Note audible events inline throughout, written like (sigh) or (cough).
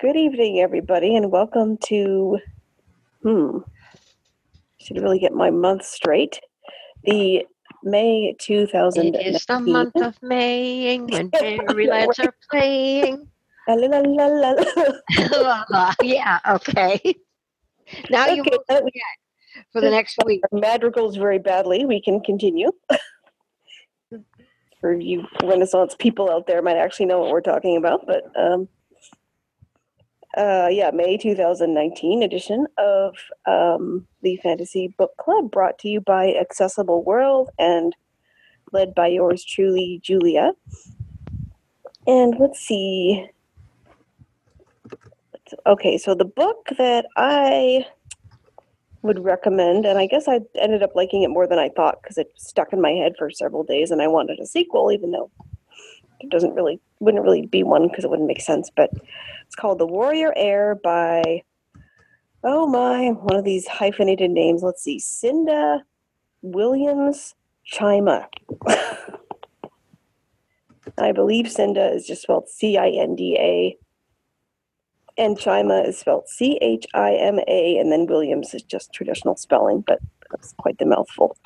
Good evening, everybody, and welcome to. Hmm. Should really get my month straight. The May 2000. It is the month of May when fairylands (laughs) are playing. (laughs) La, la, la, la, la. Uh, (laughs) yeah, okay. Now you won't forget for the next week. Madrigals very badly. We can continue. For you Renaissance people out there, might actually know what we're talking about, but um, uh, yeah, May 2019 edition of um, the Fantasy Book Club, brought to you by Accessible World and led by yours truly, Julia. And let's see. Okay, so the book that I would recommend, and I guess I ended up liking it more than I thought because it stuck in my head for several days, and I wanted a sequel, even though it doesn't really wouldn't really be one because it wouldn't make sense. But it's called The Warrior Heir by oh my, one of these hyphenated names. Let's see, Cinda Williams Chima. (laughs) I believe Cinda is just spelled C I N D A. And Chima is spelled C H I M A, and then Williams is just traditional spelling, but that's quite the mouthful.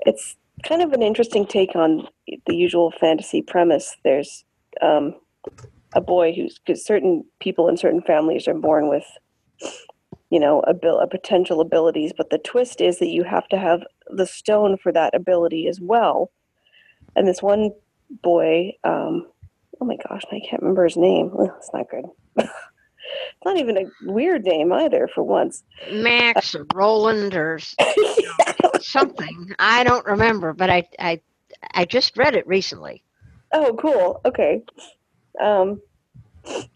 It's kind of an interesting take on the usual fantasy premise. There's um, a boy who's because certain people in certain families are born with, you know, abil- a potential abilities, but the twist is that you have to have the stone for that ability as well. And this one boy, um, oh my gosh, I can't remember his name. It's not good. it's (laughs) not even a weird name either, for once. Max or Roland or s- (laughs) something. I don't remember, but I, I, I just read it recently. Oh, cool. Okay. Um,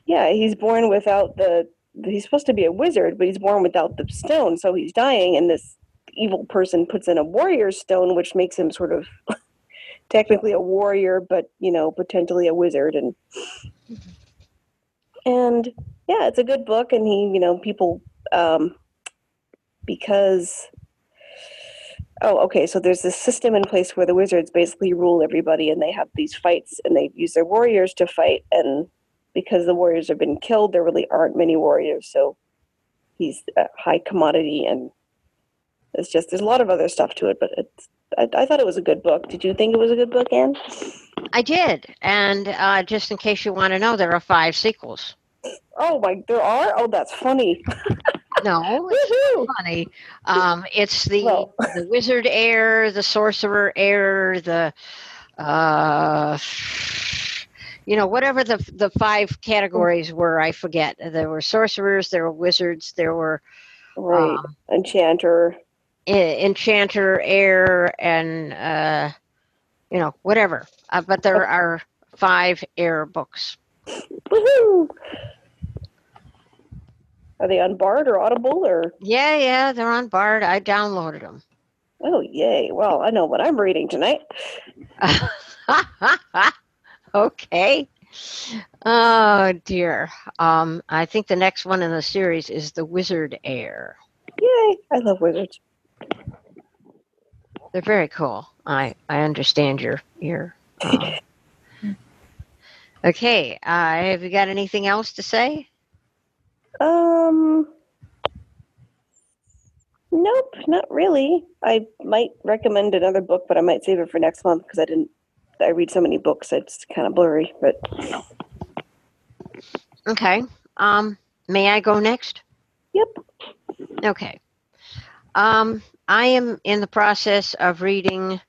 yeah, he's born without the. He's supposed to be a wizard, but he's born without the stone, so he's dying. And this evil person puts in a warrior stone, which makes him sort of (laughs) technically a warrior, but you know, potentially a wizard. And and yeah, it's a good book. And he, you know, people um, because Oh, okay. So there's this system in place where the wizards basically rule everybody, and they have these fights, and they use their warriors to fight. And because the warriors have been killed, there really aren't many warriors. So he's a high commodity, and it's just there's a lot of other stuff to it. But it's I, I thought it was a good book. Did you think it was a good book, Anne? I did, and uh, just in case you want to know, there are five sequels. Oh my, there are. Oh, that's funny. No, (laughs) it's funny. Um, it's the Well. (laughs) the wizard heir, the sorcerer heir, the uh, you know whatever the the five categories were. I forget. There were sorcerers, there were wizards, there were Right, um, enchanter. enchanter, heir, and uh, you know whatever. Uh, but there are five heir books. Woohoo! Are they on Bard or Audible or? Yeah, yeah, they're on Bard. I downloaded them. Oh, yay! Well, I know what I'm reading tonight. (laughs) okay. Oh dear. Um, I think the next one in the series is the Wizard Heir. Yay! I love wizards. They're very cool. I I understand your your. Uh, (laughs) okay. Uh, have you got anything else to say? Um, nope, not really. I might recommend another book, but I might save it for next month because I didn't. I read so many books, it's kind of blurry. But Okay. Um, may I go next? yep. Okay. Um, I am in the process of reading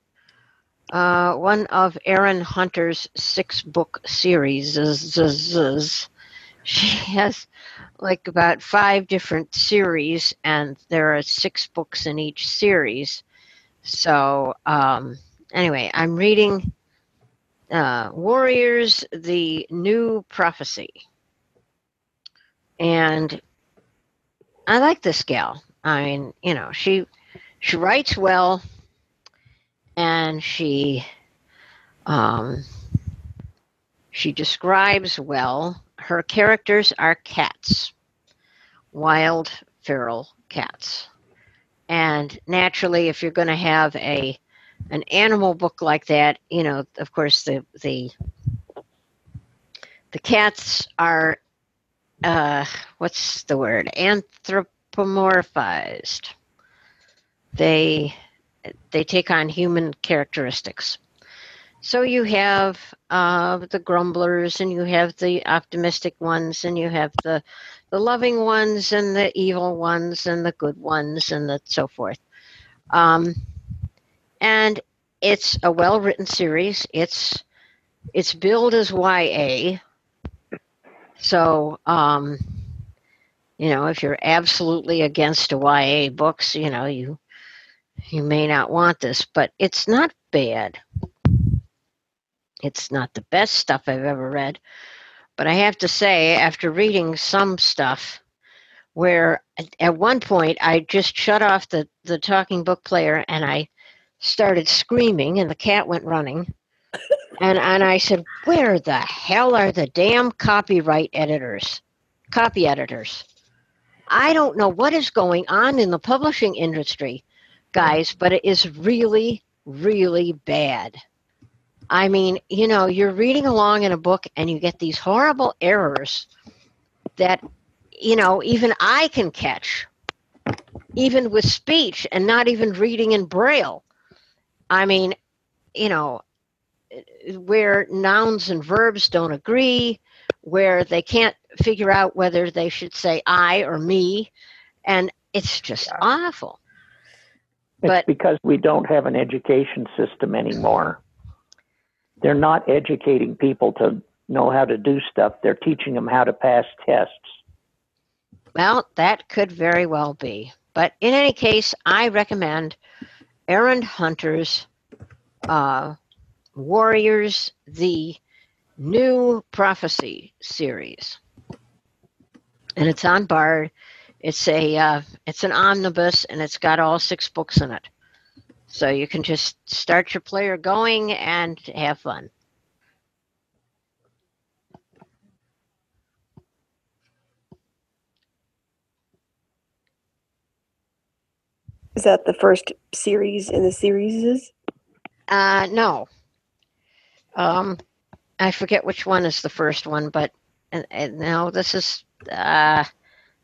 uh, one of Erin Hunter's six book series. She (laughs) has like about five different series, and there are six books in each series. So, um, anyway, I'm reading uh, Warriors The New Prophecy. And I like this gal. I mean, you know, she she writes well and she um she describes well. Her characters are cats. Wild feral cats. And naturally if you're going to have a an animal book like that, you know, of course the the the cats are uh, what's the word? Anthropomorphized. They they take on human characteristics. So you have uh, the grumblers, and you have the optimistic ones, and you have the the loving ones, and the evil ones, and the good ones, and the, so forth. Um, and it's a well written series. It's it's billed as YA. So um, you know, if you're absolutely against YA books, you know, you you may not want this, but it's not bad. It's not the best stuff I've ever read, but I have to say, after reading some stuff, where at one point I just shut off the, the talking book player and I started screaming, and the cat went running. and, and I said, Where the hell are the damn copyright editors? Copy editors. I don't know what is going on in the publishing industry, guys, but it is really, really bad. I mean, you know, you're reading along in a book and you get these horrible errors that, you know, even I can catch, even with speech and not even reading in Braille. I mean, you know, where nouns and verbs don't agree, where they can't figure out whether they should say I or me, and it's just yeah. awful. It's but, because we don't have an education system anymore they're not educating people to know how to do stuff. They're teaching them how to pass tests. Well, that could very well be. But in any case, I recommend Erin Hunters uh, Warriors, the new prophecy series. And it's on Bard. It's a uh, it's an omnibus and it's got all six books in it. So you can just start your player going and have fun. Is that the first series in the series? Uh, no. Um, I forget which one is the first one, but and, and now this is uh,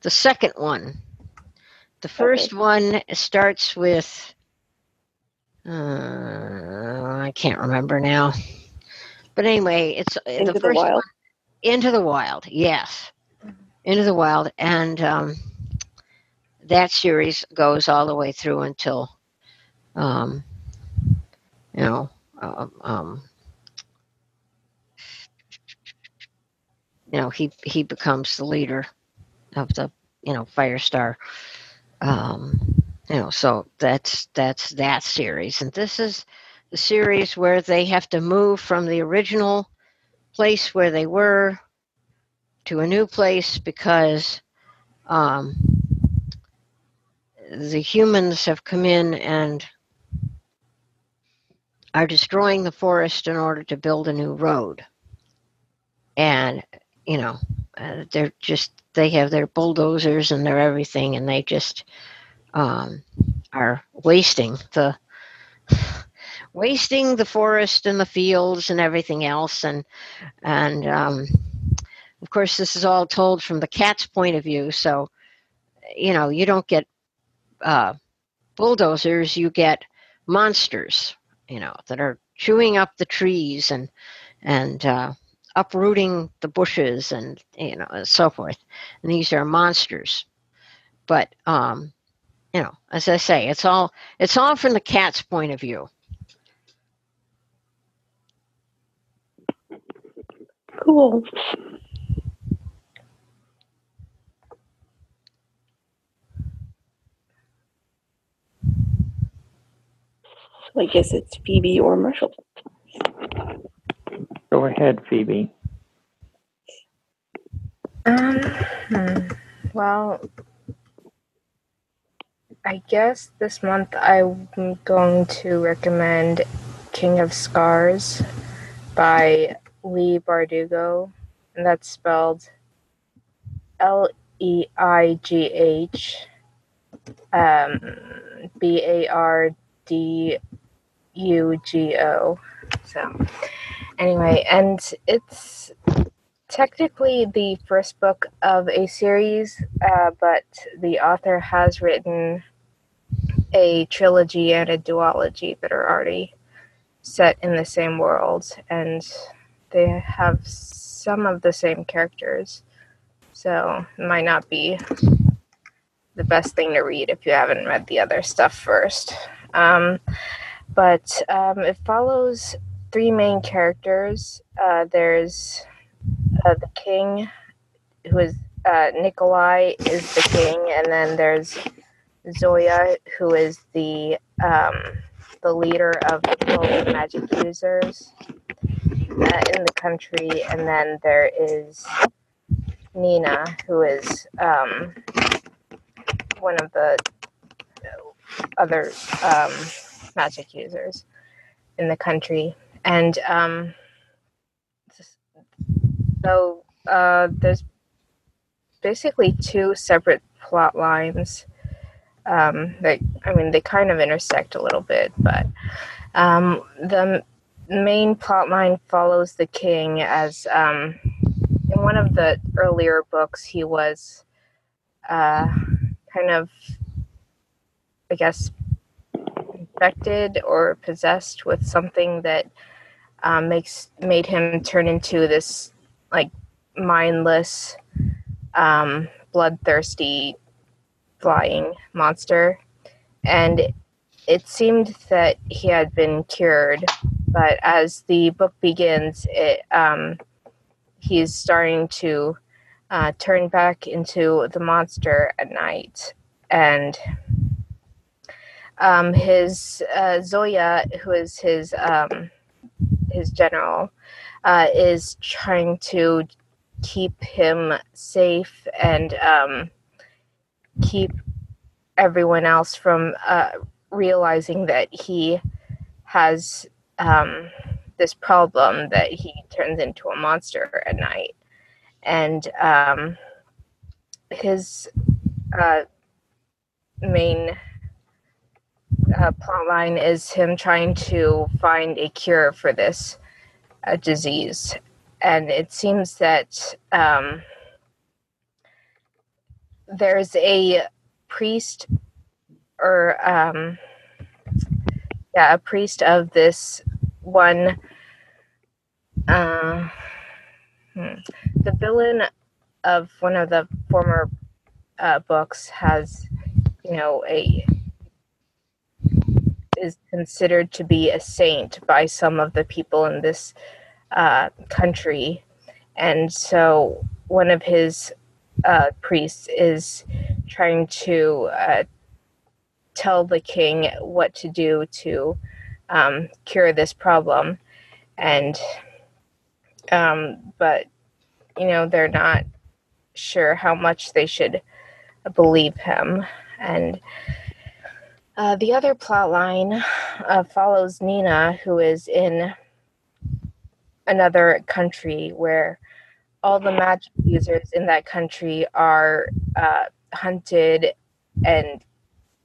the second one. The first okay. one starts with uh, I can't remember now. But anyway, it's uh, Into the first the one. Into the Wild, yes. Into the Wild. And um, that series goes all the way through until, um, you know, uh, um, you know, he, he becomes the leader of the, you know, Firestar. Um, you know so that's that's that series. And this is the series where they have to move from the original place where they were to a new place because um, the humans have come in and are destroying the forest in order to build a new road. And you know uh, they're just they have their bulldozers and their everything and they just um, are wasting the wasting the forest and the fields and everything else. And and um, of course this is all told from the cat's point of view. So you know you don't get uh, bulldozers you get monsters you know that are chewing up the trees and and uh, uprooting the bushes and you know and so forth. And these are monsters. But um, you know, as I say, it's all it's all from the cat's point of view. Cool. So I guess it's Phoebe or Marshall. Go ahead, Phoebe. Um, hmm. well, I guess this month I'm going to recommend King of Scars by Leigh Bardugo, and that's spelled L E I G H um, B A R D U G O. So, anyway, and it's technically the first book of a series, uh, but the author has written a trilogy and a duology that are already set in the same world, and they have some of the same characters. So it might not be the best thing to read if you haven't read the other stuff first. Um, but um, it follows three main characters. Uh, there's uh, the king, who is uh, Nikolai, is the king, and then there's Zoya, who is the um, the leader of the magic users uh, in the country, and then there is Nina, who is um, one of the other um, magic users in the country, and um, so uh, there's basically two separate plot lines. Um, they, I mean, they kind of intersect a little bit, but um, the main plot line follows the king as um, in one of the earlier books he was uh, kind of, I guess, infected or possessed with something that um, makes made him turn into this like mindless, um, bloodthirsty, flying monster, and it seemed that he had been cured. But as the book begins, it um, he's starting to uh, turn back into the monster at night, and um, his uh, Zoya, who is his um, his general, uh, is trying to keep him safe and um, keep everyone else from uh, realizing that he has um, this problem that he turns into a monster at night. And um, his uh, main uh, plot line is him trying to find a cure for this uh, disease. And it seems that um, there's a priest or, um, yeah, a priest of this one. Uh, hmm, the villain of one of the former uh, books has, you know, a is considered to be a saint by some of the people in this uh, country. And so one of his uh, priests is trying to uh, tell the king what to do to um, cure this problem. And, um, but, you know, they're not sure how much they should believe him. And, uh, the other plot line uh, follows Nina, who is in another country where all the magic users in that country are uh, hunted and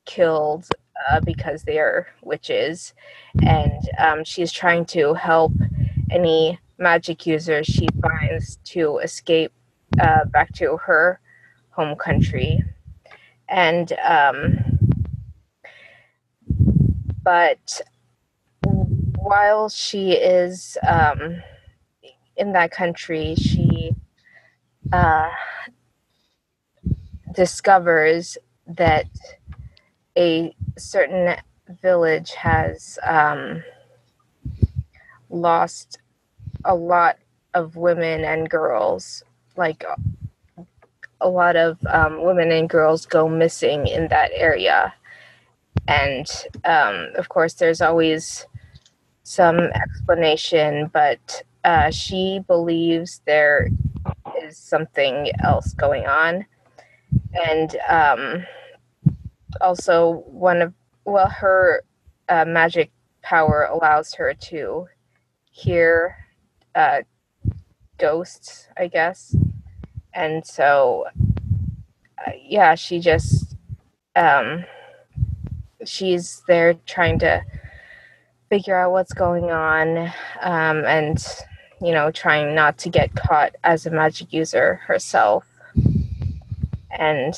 killed uh, because they are witches. And um, she's trying to help any magic users she finds to escape uh, back to her home country. And um, but while she is um, in that country, she uh, discovers that a certain village has um, lost a lot of women and girls. Like a lot of um, women and girls go missing in that area and um, of course there's always some explanation but uh, she believes there is something else going on. And um, also one of well her uh, magic power allows her to hear uh, ghosts i guess. And so uh, yeah she just um, she's there trying to figure out what's going on um, and you know, trying not to get caught as a magic user herself. And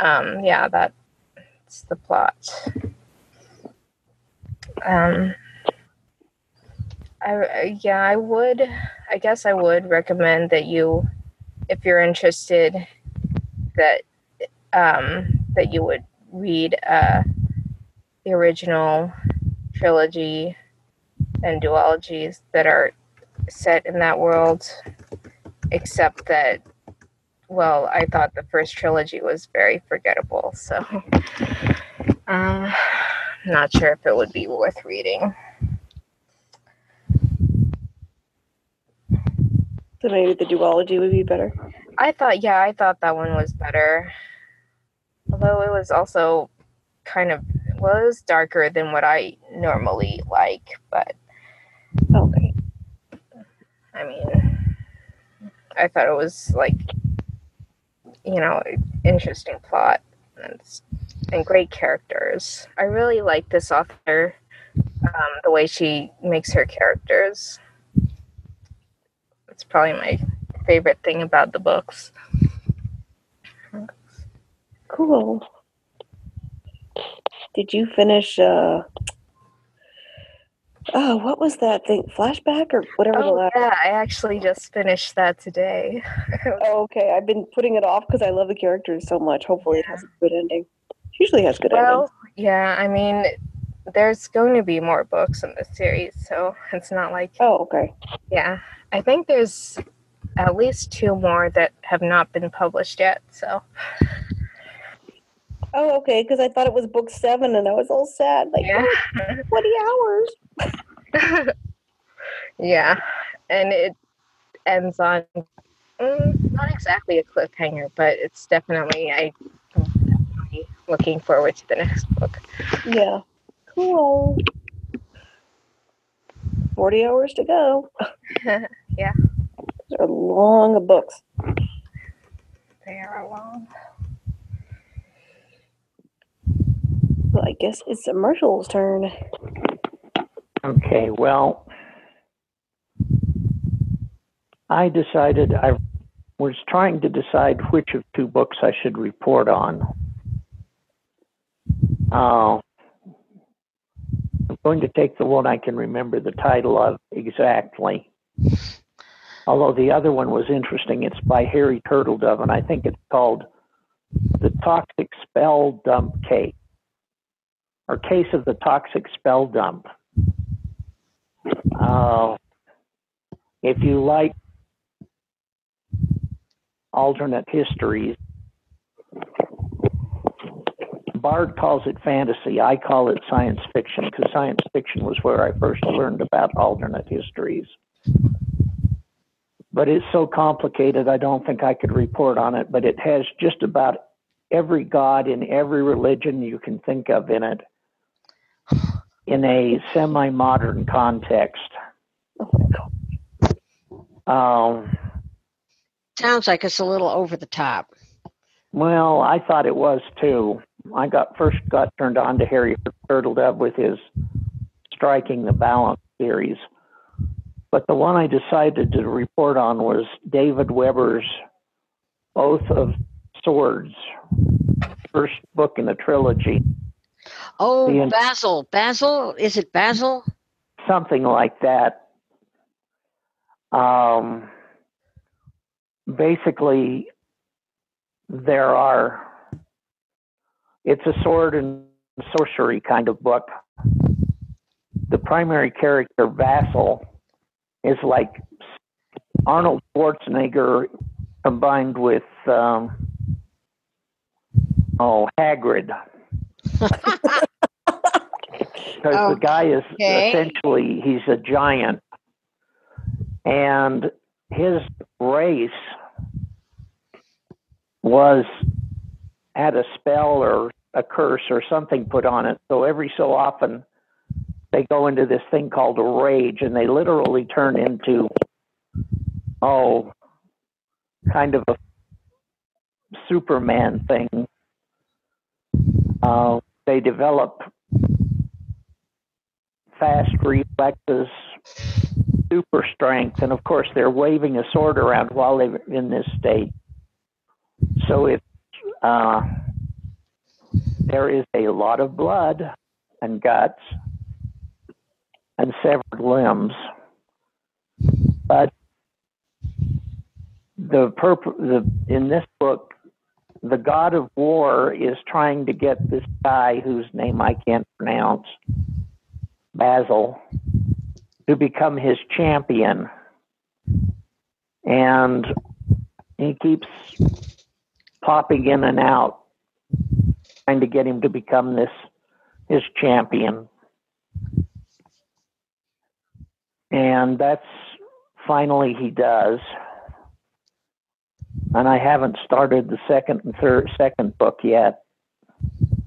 um, yeah, that's the plot. Um, I yeah, I would. I guess I would recommend that you, if you're interested, that um, that you would read uh, the original trilogy and duologies that are set in that world, except that, well, I thought the first trilogy was very forgettable, so um, not sure if it would be worth reading. So maybe the duology would be better. I thought, yeah, I thought that one was better. Although it was also kind of well, was darker than what I normally like, but Okay. I mean, I thought it was like, you know, interesting plot and, and great characters. I really like this author, um, the way she makes her characters. It's probably my favorite thing about the books. Cool. Did you finish uh Oh, what was that thing? Flashback or whatever the Oh last yeah, I actually just finished that today. (laughs) Oh, okay. I've been putting it off because I love the characters so much. Hopefully it has a good ending. Usually has good. Well, yeah, I mean, there's going to be more books in this series, so it's not like Oh, okay. yeah. I think there's at least two more that have not been published yet. So Oh, okay, because I thought it was book seven and I was all sad. Like, yeah, oh, 20 hours. (laughs) yeah, and it ends on mm, not exactly a cliffhanger, but it's definitely I. definitely Looking forward to the next book. Yeah. Cool. 40 hours to go. (laughs) yeah, Those are long books. they are long. Well, I guess it's Marshall's turn. Okay, well, I decided I was trying to decide which of two books I should report on. Uh, I'm going to take the one I can remember the title of exactly. Although the other one was interesting. It's by Harry Turtledove, and I think it's called The Toxic Spell Dump Case, or Case of the Toxic Spell Dump. Uh, if you like alternate histories, Bard calls it fantasy. I call it science fiction because science fiction was where I first learned about alternate histories. But it's so complicated, I don't think I could report on it. But it has just about every god in every religion you can think of in it in a semi modern context. Um, Sounds like it's a little over the top. Well, I thought it was too. I got first got turned on to Harry Turtledove with his Striking the Balance series. But the one I decided to report on was David Weber's Oath of Swords, first book in the trilogy, Oh, The Basil. Basil? Is it Basil? something like that. Um, basically, there are, it's a sword and sorcery kind of book. The primary character, Vassal, is like Arnold Schwarzenegger combined with, um, oh, Hagrid. (laughs) Because the guy is essentially, he's a giant. And his race was had a spell or a curse or something put on it. So every so often they go into this thing called a rage and they literally turn into oh kind of a Superman thing. Uh, they develop fast reflexes super strength, and of course they're waving a sword around while they're in this state. So it uh, there is a lot of blood and guts and severed limbs, but the in this book the god of war is trying to get this guy whose name I can't pronounce, Basil, to become his champion. And he keeps popping in and out, trying to get him to become this his champion. And that's finally he does and I haven't started the second and third second book yet.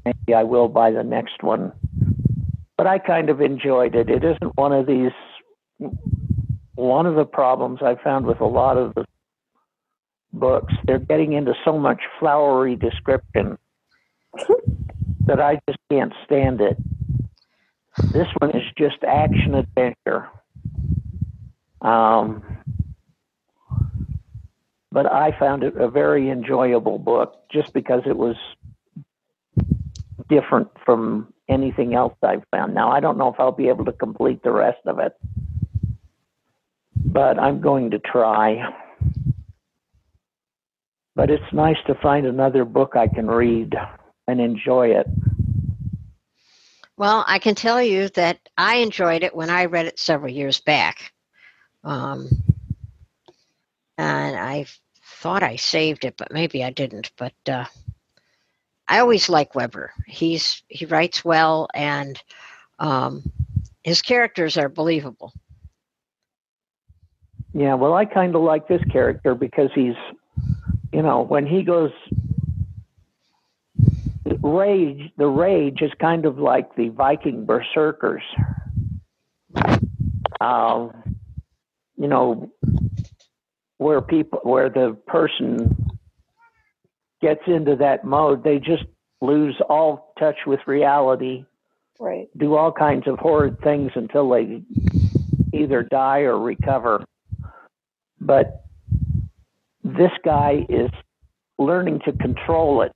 Maybe I will by the next one. But I kind of enjoyed it. It isn't one of these. One of the problems I found with a lot of the books, they're getting into so much flowery description (laughs) that I just can't stand it. This one is just action adventure. Um, but I found it a very enjoyable book just because it was different from anything else I've found. Now, I don't know if I'll be able to complete the rest of it, but I'm going to try. But it's nice to find another book I can read and enjoy it. Well, I can tell you that I enjoyed it when I read it several years back. Um, and I thought I saved it, but maybe I didn't. But uh, I always like Weber. He's he writes well, and um, his characters are believable. Yeah, well, I kind of like this character because he's, you know, when he goes rage, the rage is kind of like the Viking berserkers. Um, you know, where people where the person gets into that mode, they just lose all touch with reality. Right. Do all kinds of horrid things until they either die or recover. But this guy is learning to control it,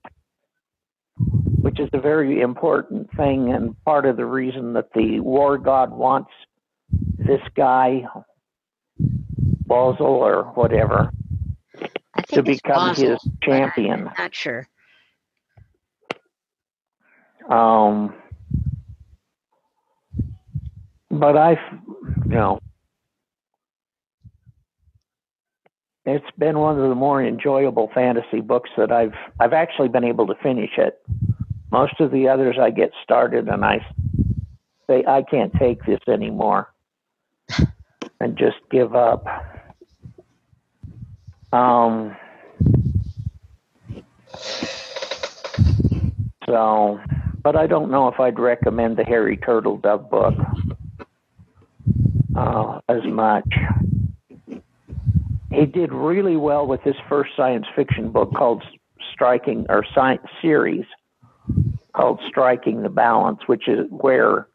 which is a very important thing and part of the reason that the war god wants this guy Basel or whatever to become Basel, his champion. Not sure. Um, but I've, you know, it's been one of the more enjoyable fantasy books that I've I've actually been able to finish it. Most of the others I get started and I say I can't take this anymore and just give up. Um, so, but I don't know if I'd recommend the Harry Turtledove book uh, as much. He did really well with his first science fiction book called Striking, or science series called Striking the Balance, which is where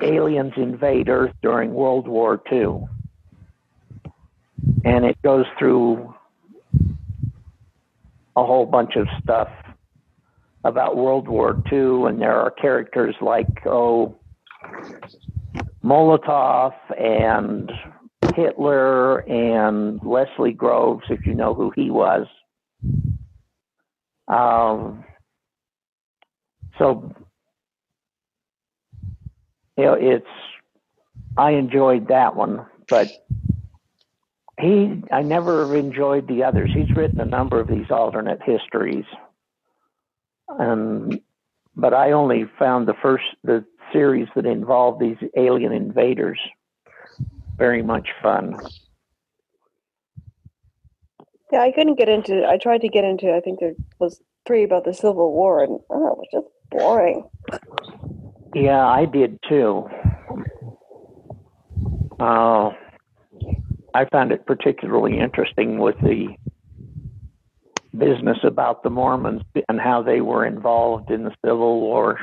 aliens invade Earth during World War II and it goes through a whole bunch of stuff about World War II, and there are characters like oh Molotov and Hitler and Leslie Groves, if you know who he was. Um, so you know, it's I enjoyed that one, but he I never enjoyed the others. He's written a number of these alternate histories, and but I only found the first the series that involved these alien invaders very much fun. Yeah, I couldn't get into. I tried to get into. I think there was three about the Civil War, and oh, it was just boring. Yeah, I did too. Uh, I found it particularly interesting with the business about the Mormons and how they were involved in the Civil War.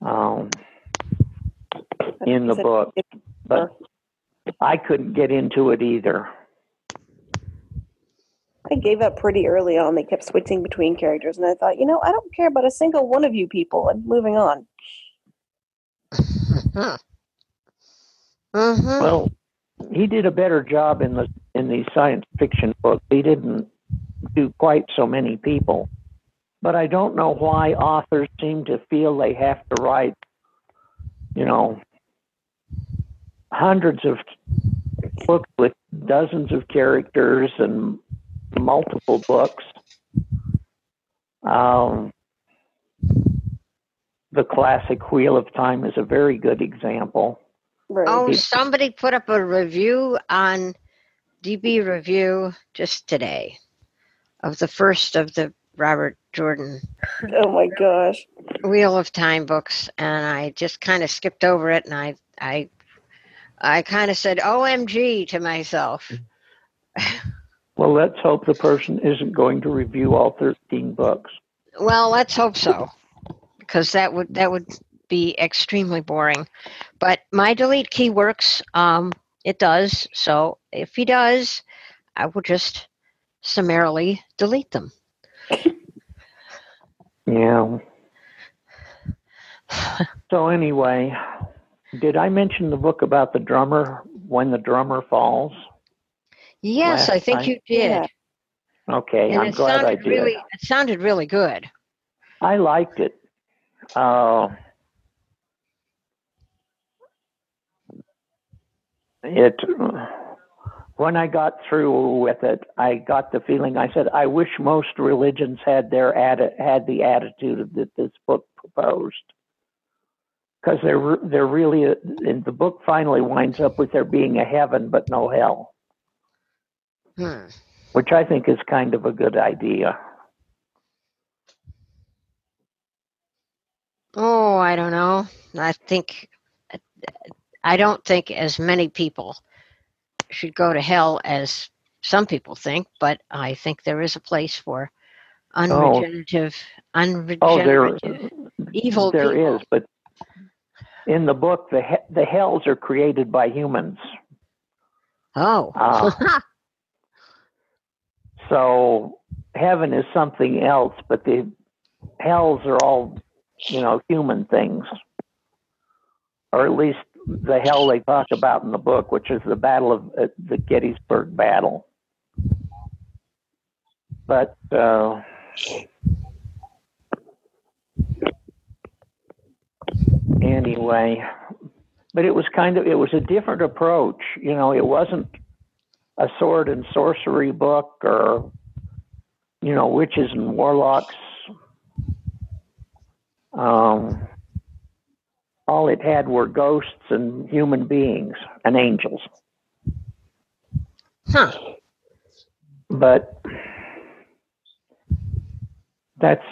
Um, in the book. But I couldn't get into it either. I gave up pretty early on. They kept switching between characters, and I thought, you know, I don't care about a single one of you people. I'm moving on. (laughs) hmm Well, he did a better job in the in the science fiction book. He didn't do quite so many people, but I don't know why authors seem to feel they have to write, you know, hundreds of books with dozens of characters and multiple books. Um, the classic Wheel of Time is a very good example. Right. Oh, somebody put up a review on DB Review just today of the first of the Robert Jordan (laughs) oh my gosh. Wheel of Time books, and I just kind of skipped over it, and I, I, I kind of said "OMG" to myself. (laughs) Well, let's hope the person isn't going to review all 13 books. Well, let's hope so, because that would that would be extremely boring. But my delete key works. Um, it does. So if he does, I will just summarily delete them. Yeah. (sighs) So, anyway, did I mention the book about the drummer, When the Drummer Falls? Yes, I think time- you did. Yeah. Okay, And I'm it glad I sounded did. really it sounded really good. I liked it. Uh, it when I got through with it, I got the feeling. I said, I wish most religions had their atti- had the attitude that this book proposed, because they're they're really and the book finally winds up with there being a heaven but no hell, Hmm. which I think is kind of a good idea. Oh, I don't know. I think I don't think as many people should go to hell as some people think, but I think there is a place for unregenerative, Oh, there unregenerative evil there people. is, but in the book, the he- the hells are created by humans. Oh, Ah. (laughs) So heaven is something else, but the hells are all, you know, human things, or at least the hell they talk about in the book, which is the battle of uh, the Gettysburg Battle. But uh, anyway, but it was kind of it was a different approach. You know, it wasn't a sword and sorcery book or you know witches and warlocks. Um, all it had were ghosts and human beings and angels. huh. But that's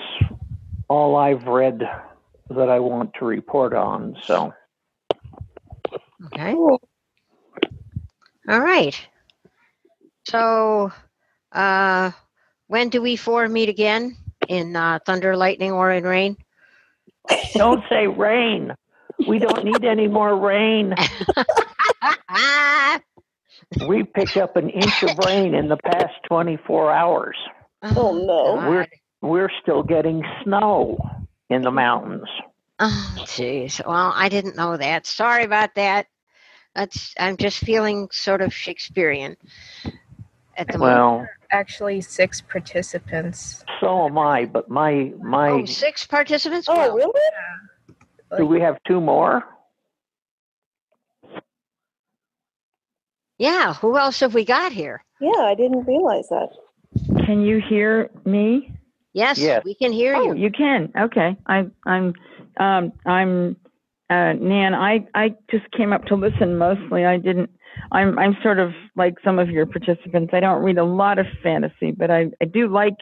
all I've read that I want to report on. So Okay. All right. So, uh, when do we four meet again? In uh, thunder, lightning, or in rain? don't say rain. We don't need any more rain. (laughs) We picked up an inch of rain in the past 24 hours. Oh, no. We're we're still getting snow in the mountains. Oh, jeez. Well, I didn't know that. Sorry about that. That's. I'm just feeling sort of Shakespearean at the moment. Well, Actually, six participants. so am I, but my my Oh, six participants. Oh, Wow. really? Do we have two more? Yeah. Who else have we got here? Yeah, I didn't realize that. Can you hear me? Yes, Yes. we can hear Oh, you. you can. Okay. I, I'm, um, I'm, uh, Nan. I, I just came up to listen mostly. I didn't. I'm, I'm sort of like some of your participants. I don't read a lot of fantasy, but I, I do like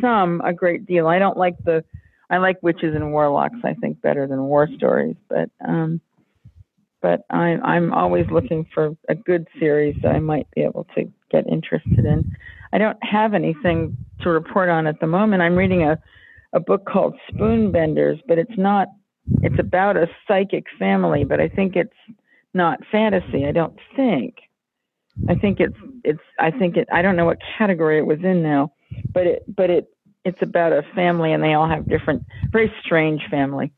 some a great deal. I don't like the, I like witches and warlocks. I think better than war stories, but, um, but I, I'm always looking for a good series that I might be able to get interested in. I don't have anything to report on at the moment. I'm reading a, a book called Spoonbenders, but it's not, it's about a psychic family, but I think it's not fantasy. I don't think. I think it's it's I think it I don't know what category it was in now, but it but it it's about a family and they all have different very strange family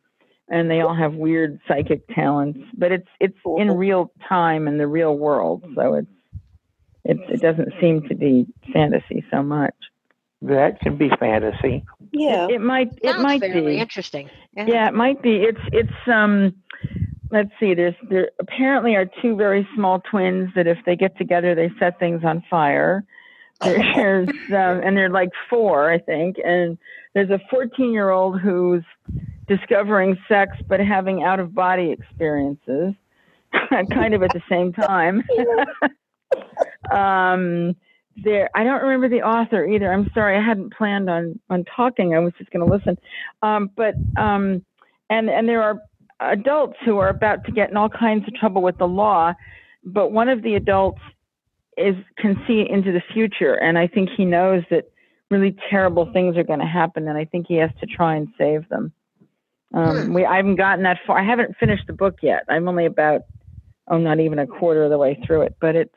and they all have weird psychic talents, but it's it's in real time in the real world, so it's it it doesn't seem to be fantasy so much. That can be fantasy. Yeah. It, it might it Sounds might be. interesting. Yeah. Yeah, it might be. It's it's um let's see, there's there apparently are two very small twins that if they get together they set things on fire. (laughs) There's um, and they're like four, I think, and there's a 14 year old who's discovering sex but having out of body experiences, (laughs) kind of at the same time. (laughs) um, there, I don't remember the author either. I'm sorry, I hadn't planned on on talking. I was just going to listen. Um, but um, and and there are adults who are about to get in all kinds of trouble with the law, but one of the adults is can see into the future, and I think he knows that really terrible things are going to happen, and I think he has to try and save them. Um, Hmm. we I haven't gotten that far. I haven't finished the book yet. I'm only about oh, not even a quarter of the way through it, but it's.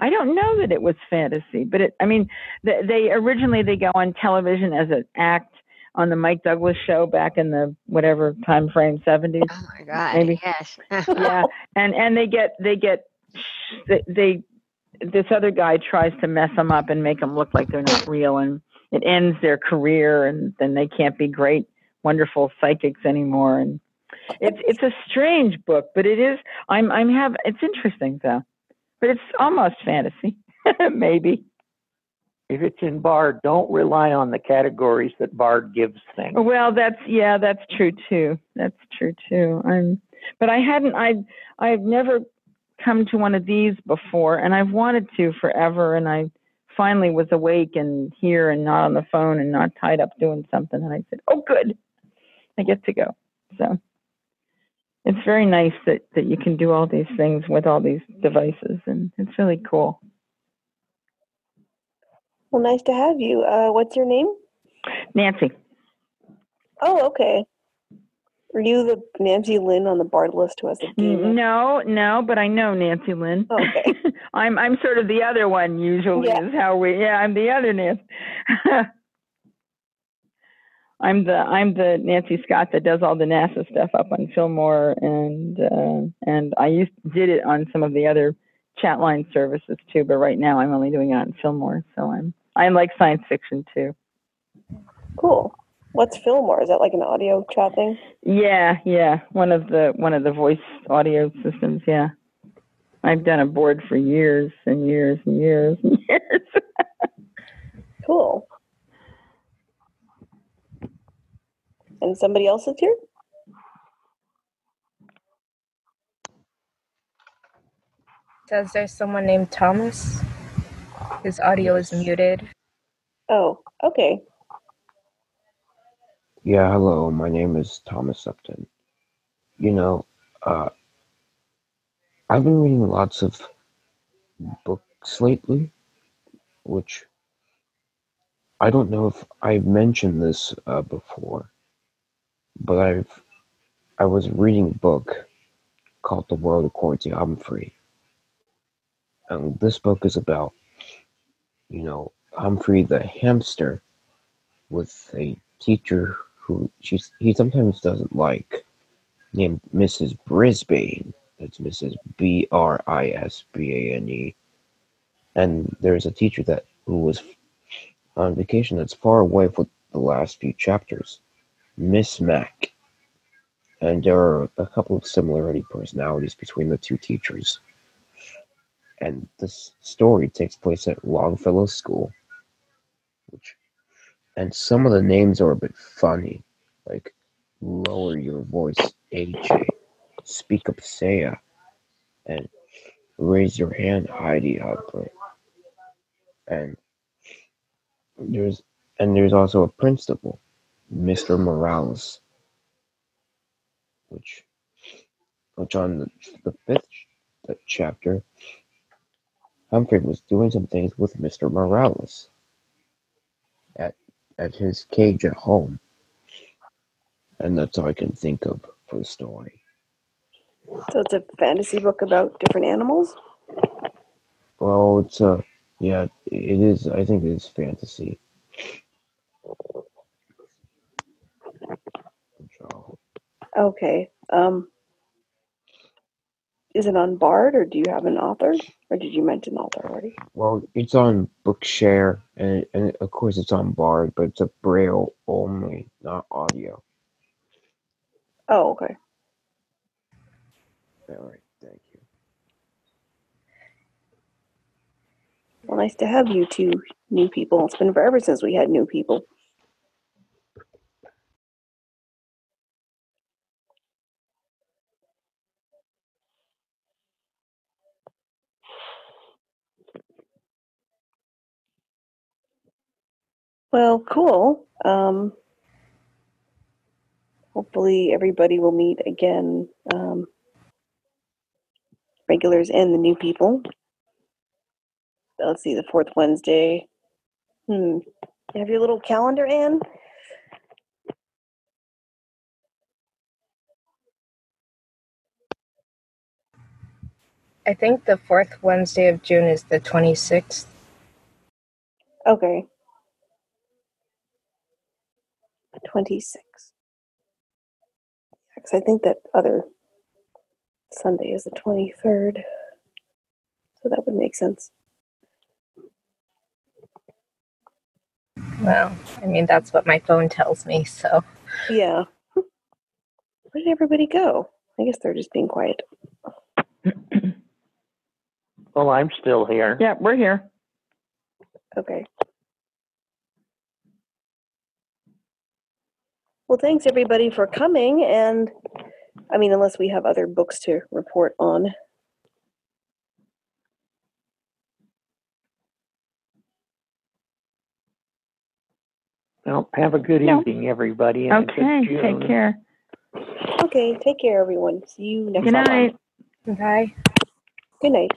I don't know that it was fantasy, but it. I mean, they, they originally they go on television as an act on the Mike Douglas show back in the whatever time frame 70s. Oh my God. Maybe. Yes. yeah, (laughs) and and they get they get they, they this other guy tries to mess them up and make them look like they're not real, and it ends their career, and then they can't be great, wonderful psychics anymore. And it's it's a strange book, but it is. I'm I'm have it's interesting though, but it's almost fantasy, (laughs) maybe. If it's in Bard, don't rely on the categories that Bard gives things. Well, that's yeah, that's true too. That's true too. I'm, but I hadn't. I I've never come to one of these before, and I've wanted to forever. And I finally was awake and here and not on the phone and not tied up doing something. And I said, "Oh, good, I get to go." So it's very nice that that you can do all these things with all these devices, and it's really cool. Well, nice to have you. Uh, what's your name? Nancy. Oh, okay. Are you the Nancy Lynn on the Bard list who has demon? No, no, but I know Nancy Lynn. Okay. (laughs) I'm I'm sort of the other one usually Yeah. is how we yeah, I'm the other Nancy. (laughs) I'm the I'm the Nancy Scott that does all the NASA stuff up on Fillmore and uh, and I used did it on some of the other chat line services too, but right now I'm only doing it on Fillmore. So I'm I'm like science fiction too. Cool. What's Fillmore? Is that like an audio chat thing? Yeah, yeah. One of the one of the voice audio systems, yeah. I've done a board for years and years and years and (laughs) years. Cool. And somebody else is here? Says there's someone named Thomas. His audio is muted. Oh, okay. Yeah, hello. My name is Thomas Upton. You know, uh, I've been reading lots of books lately, which I don't know if I've mentioned this uh, before, but I've I was reading a book called The World According to Humphrey. And this book is about, you know, Humphrey the hamster with a teacher who he sometimes doesn't like, named Mrs. Brisbane. That's Mrs. B R I S B A N E. And there's a teacher that who was on vacation that's far away for the last few chapters, Miss Mac. And there are a couple of similarity personalities between the two teachers. And this story takes place at Longfellow School, which and some of the names are a bit funny, like lower your voice, AJ, speak up, Sayeh, and raise your hand, Heidi Hopper. And there's and there's also a principal, Mr. Morales, which which on the, the fifth ch- chapter, Humphrey was doing some things with Mr. Morales at his cage at home. And that's all I can think of for the story. So it's a fantasy book about different animals? Well, it's a yeah, it is. I think it is fantasy. Okay. Um, is it on Bard or do you have an author? Or did you mention author already? well, it's on Bookshare, and and of course it's on Bard, but it's a Braille only, not audio. Oh, okay. All right, thank you. Well, nice to have you two new people. It's been forever since we had new people. Well, cool. Um, hopefully, everybody will meet again. Um, regulars and the new people. Let's see, the fourth Wednesday. Hmm. You have your little calendar, Anne? I think the fourth Wednesday of June is the 26th. Okay. 26. Because I think that other Sunday is the 23rd. So that would make sense. Well, I mean, that's what my phone tells me, so. Yeah. Where did everybody go? I guess they're just being quiet. Well, I'm still here. Yeah, we're here. Okay. Well, thanks everybody for coming. And I mean, unless we have other books to report on. Well, have a good No. evening, everybody. and a good Okay, take care. Okay, take care, everyone. See you next time. Good time. night. Bye. Good night.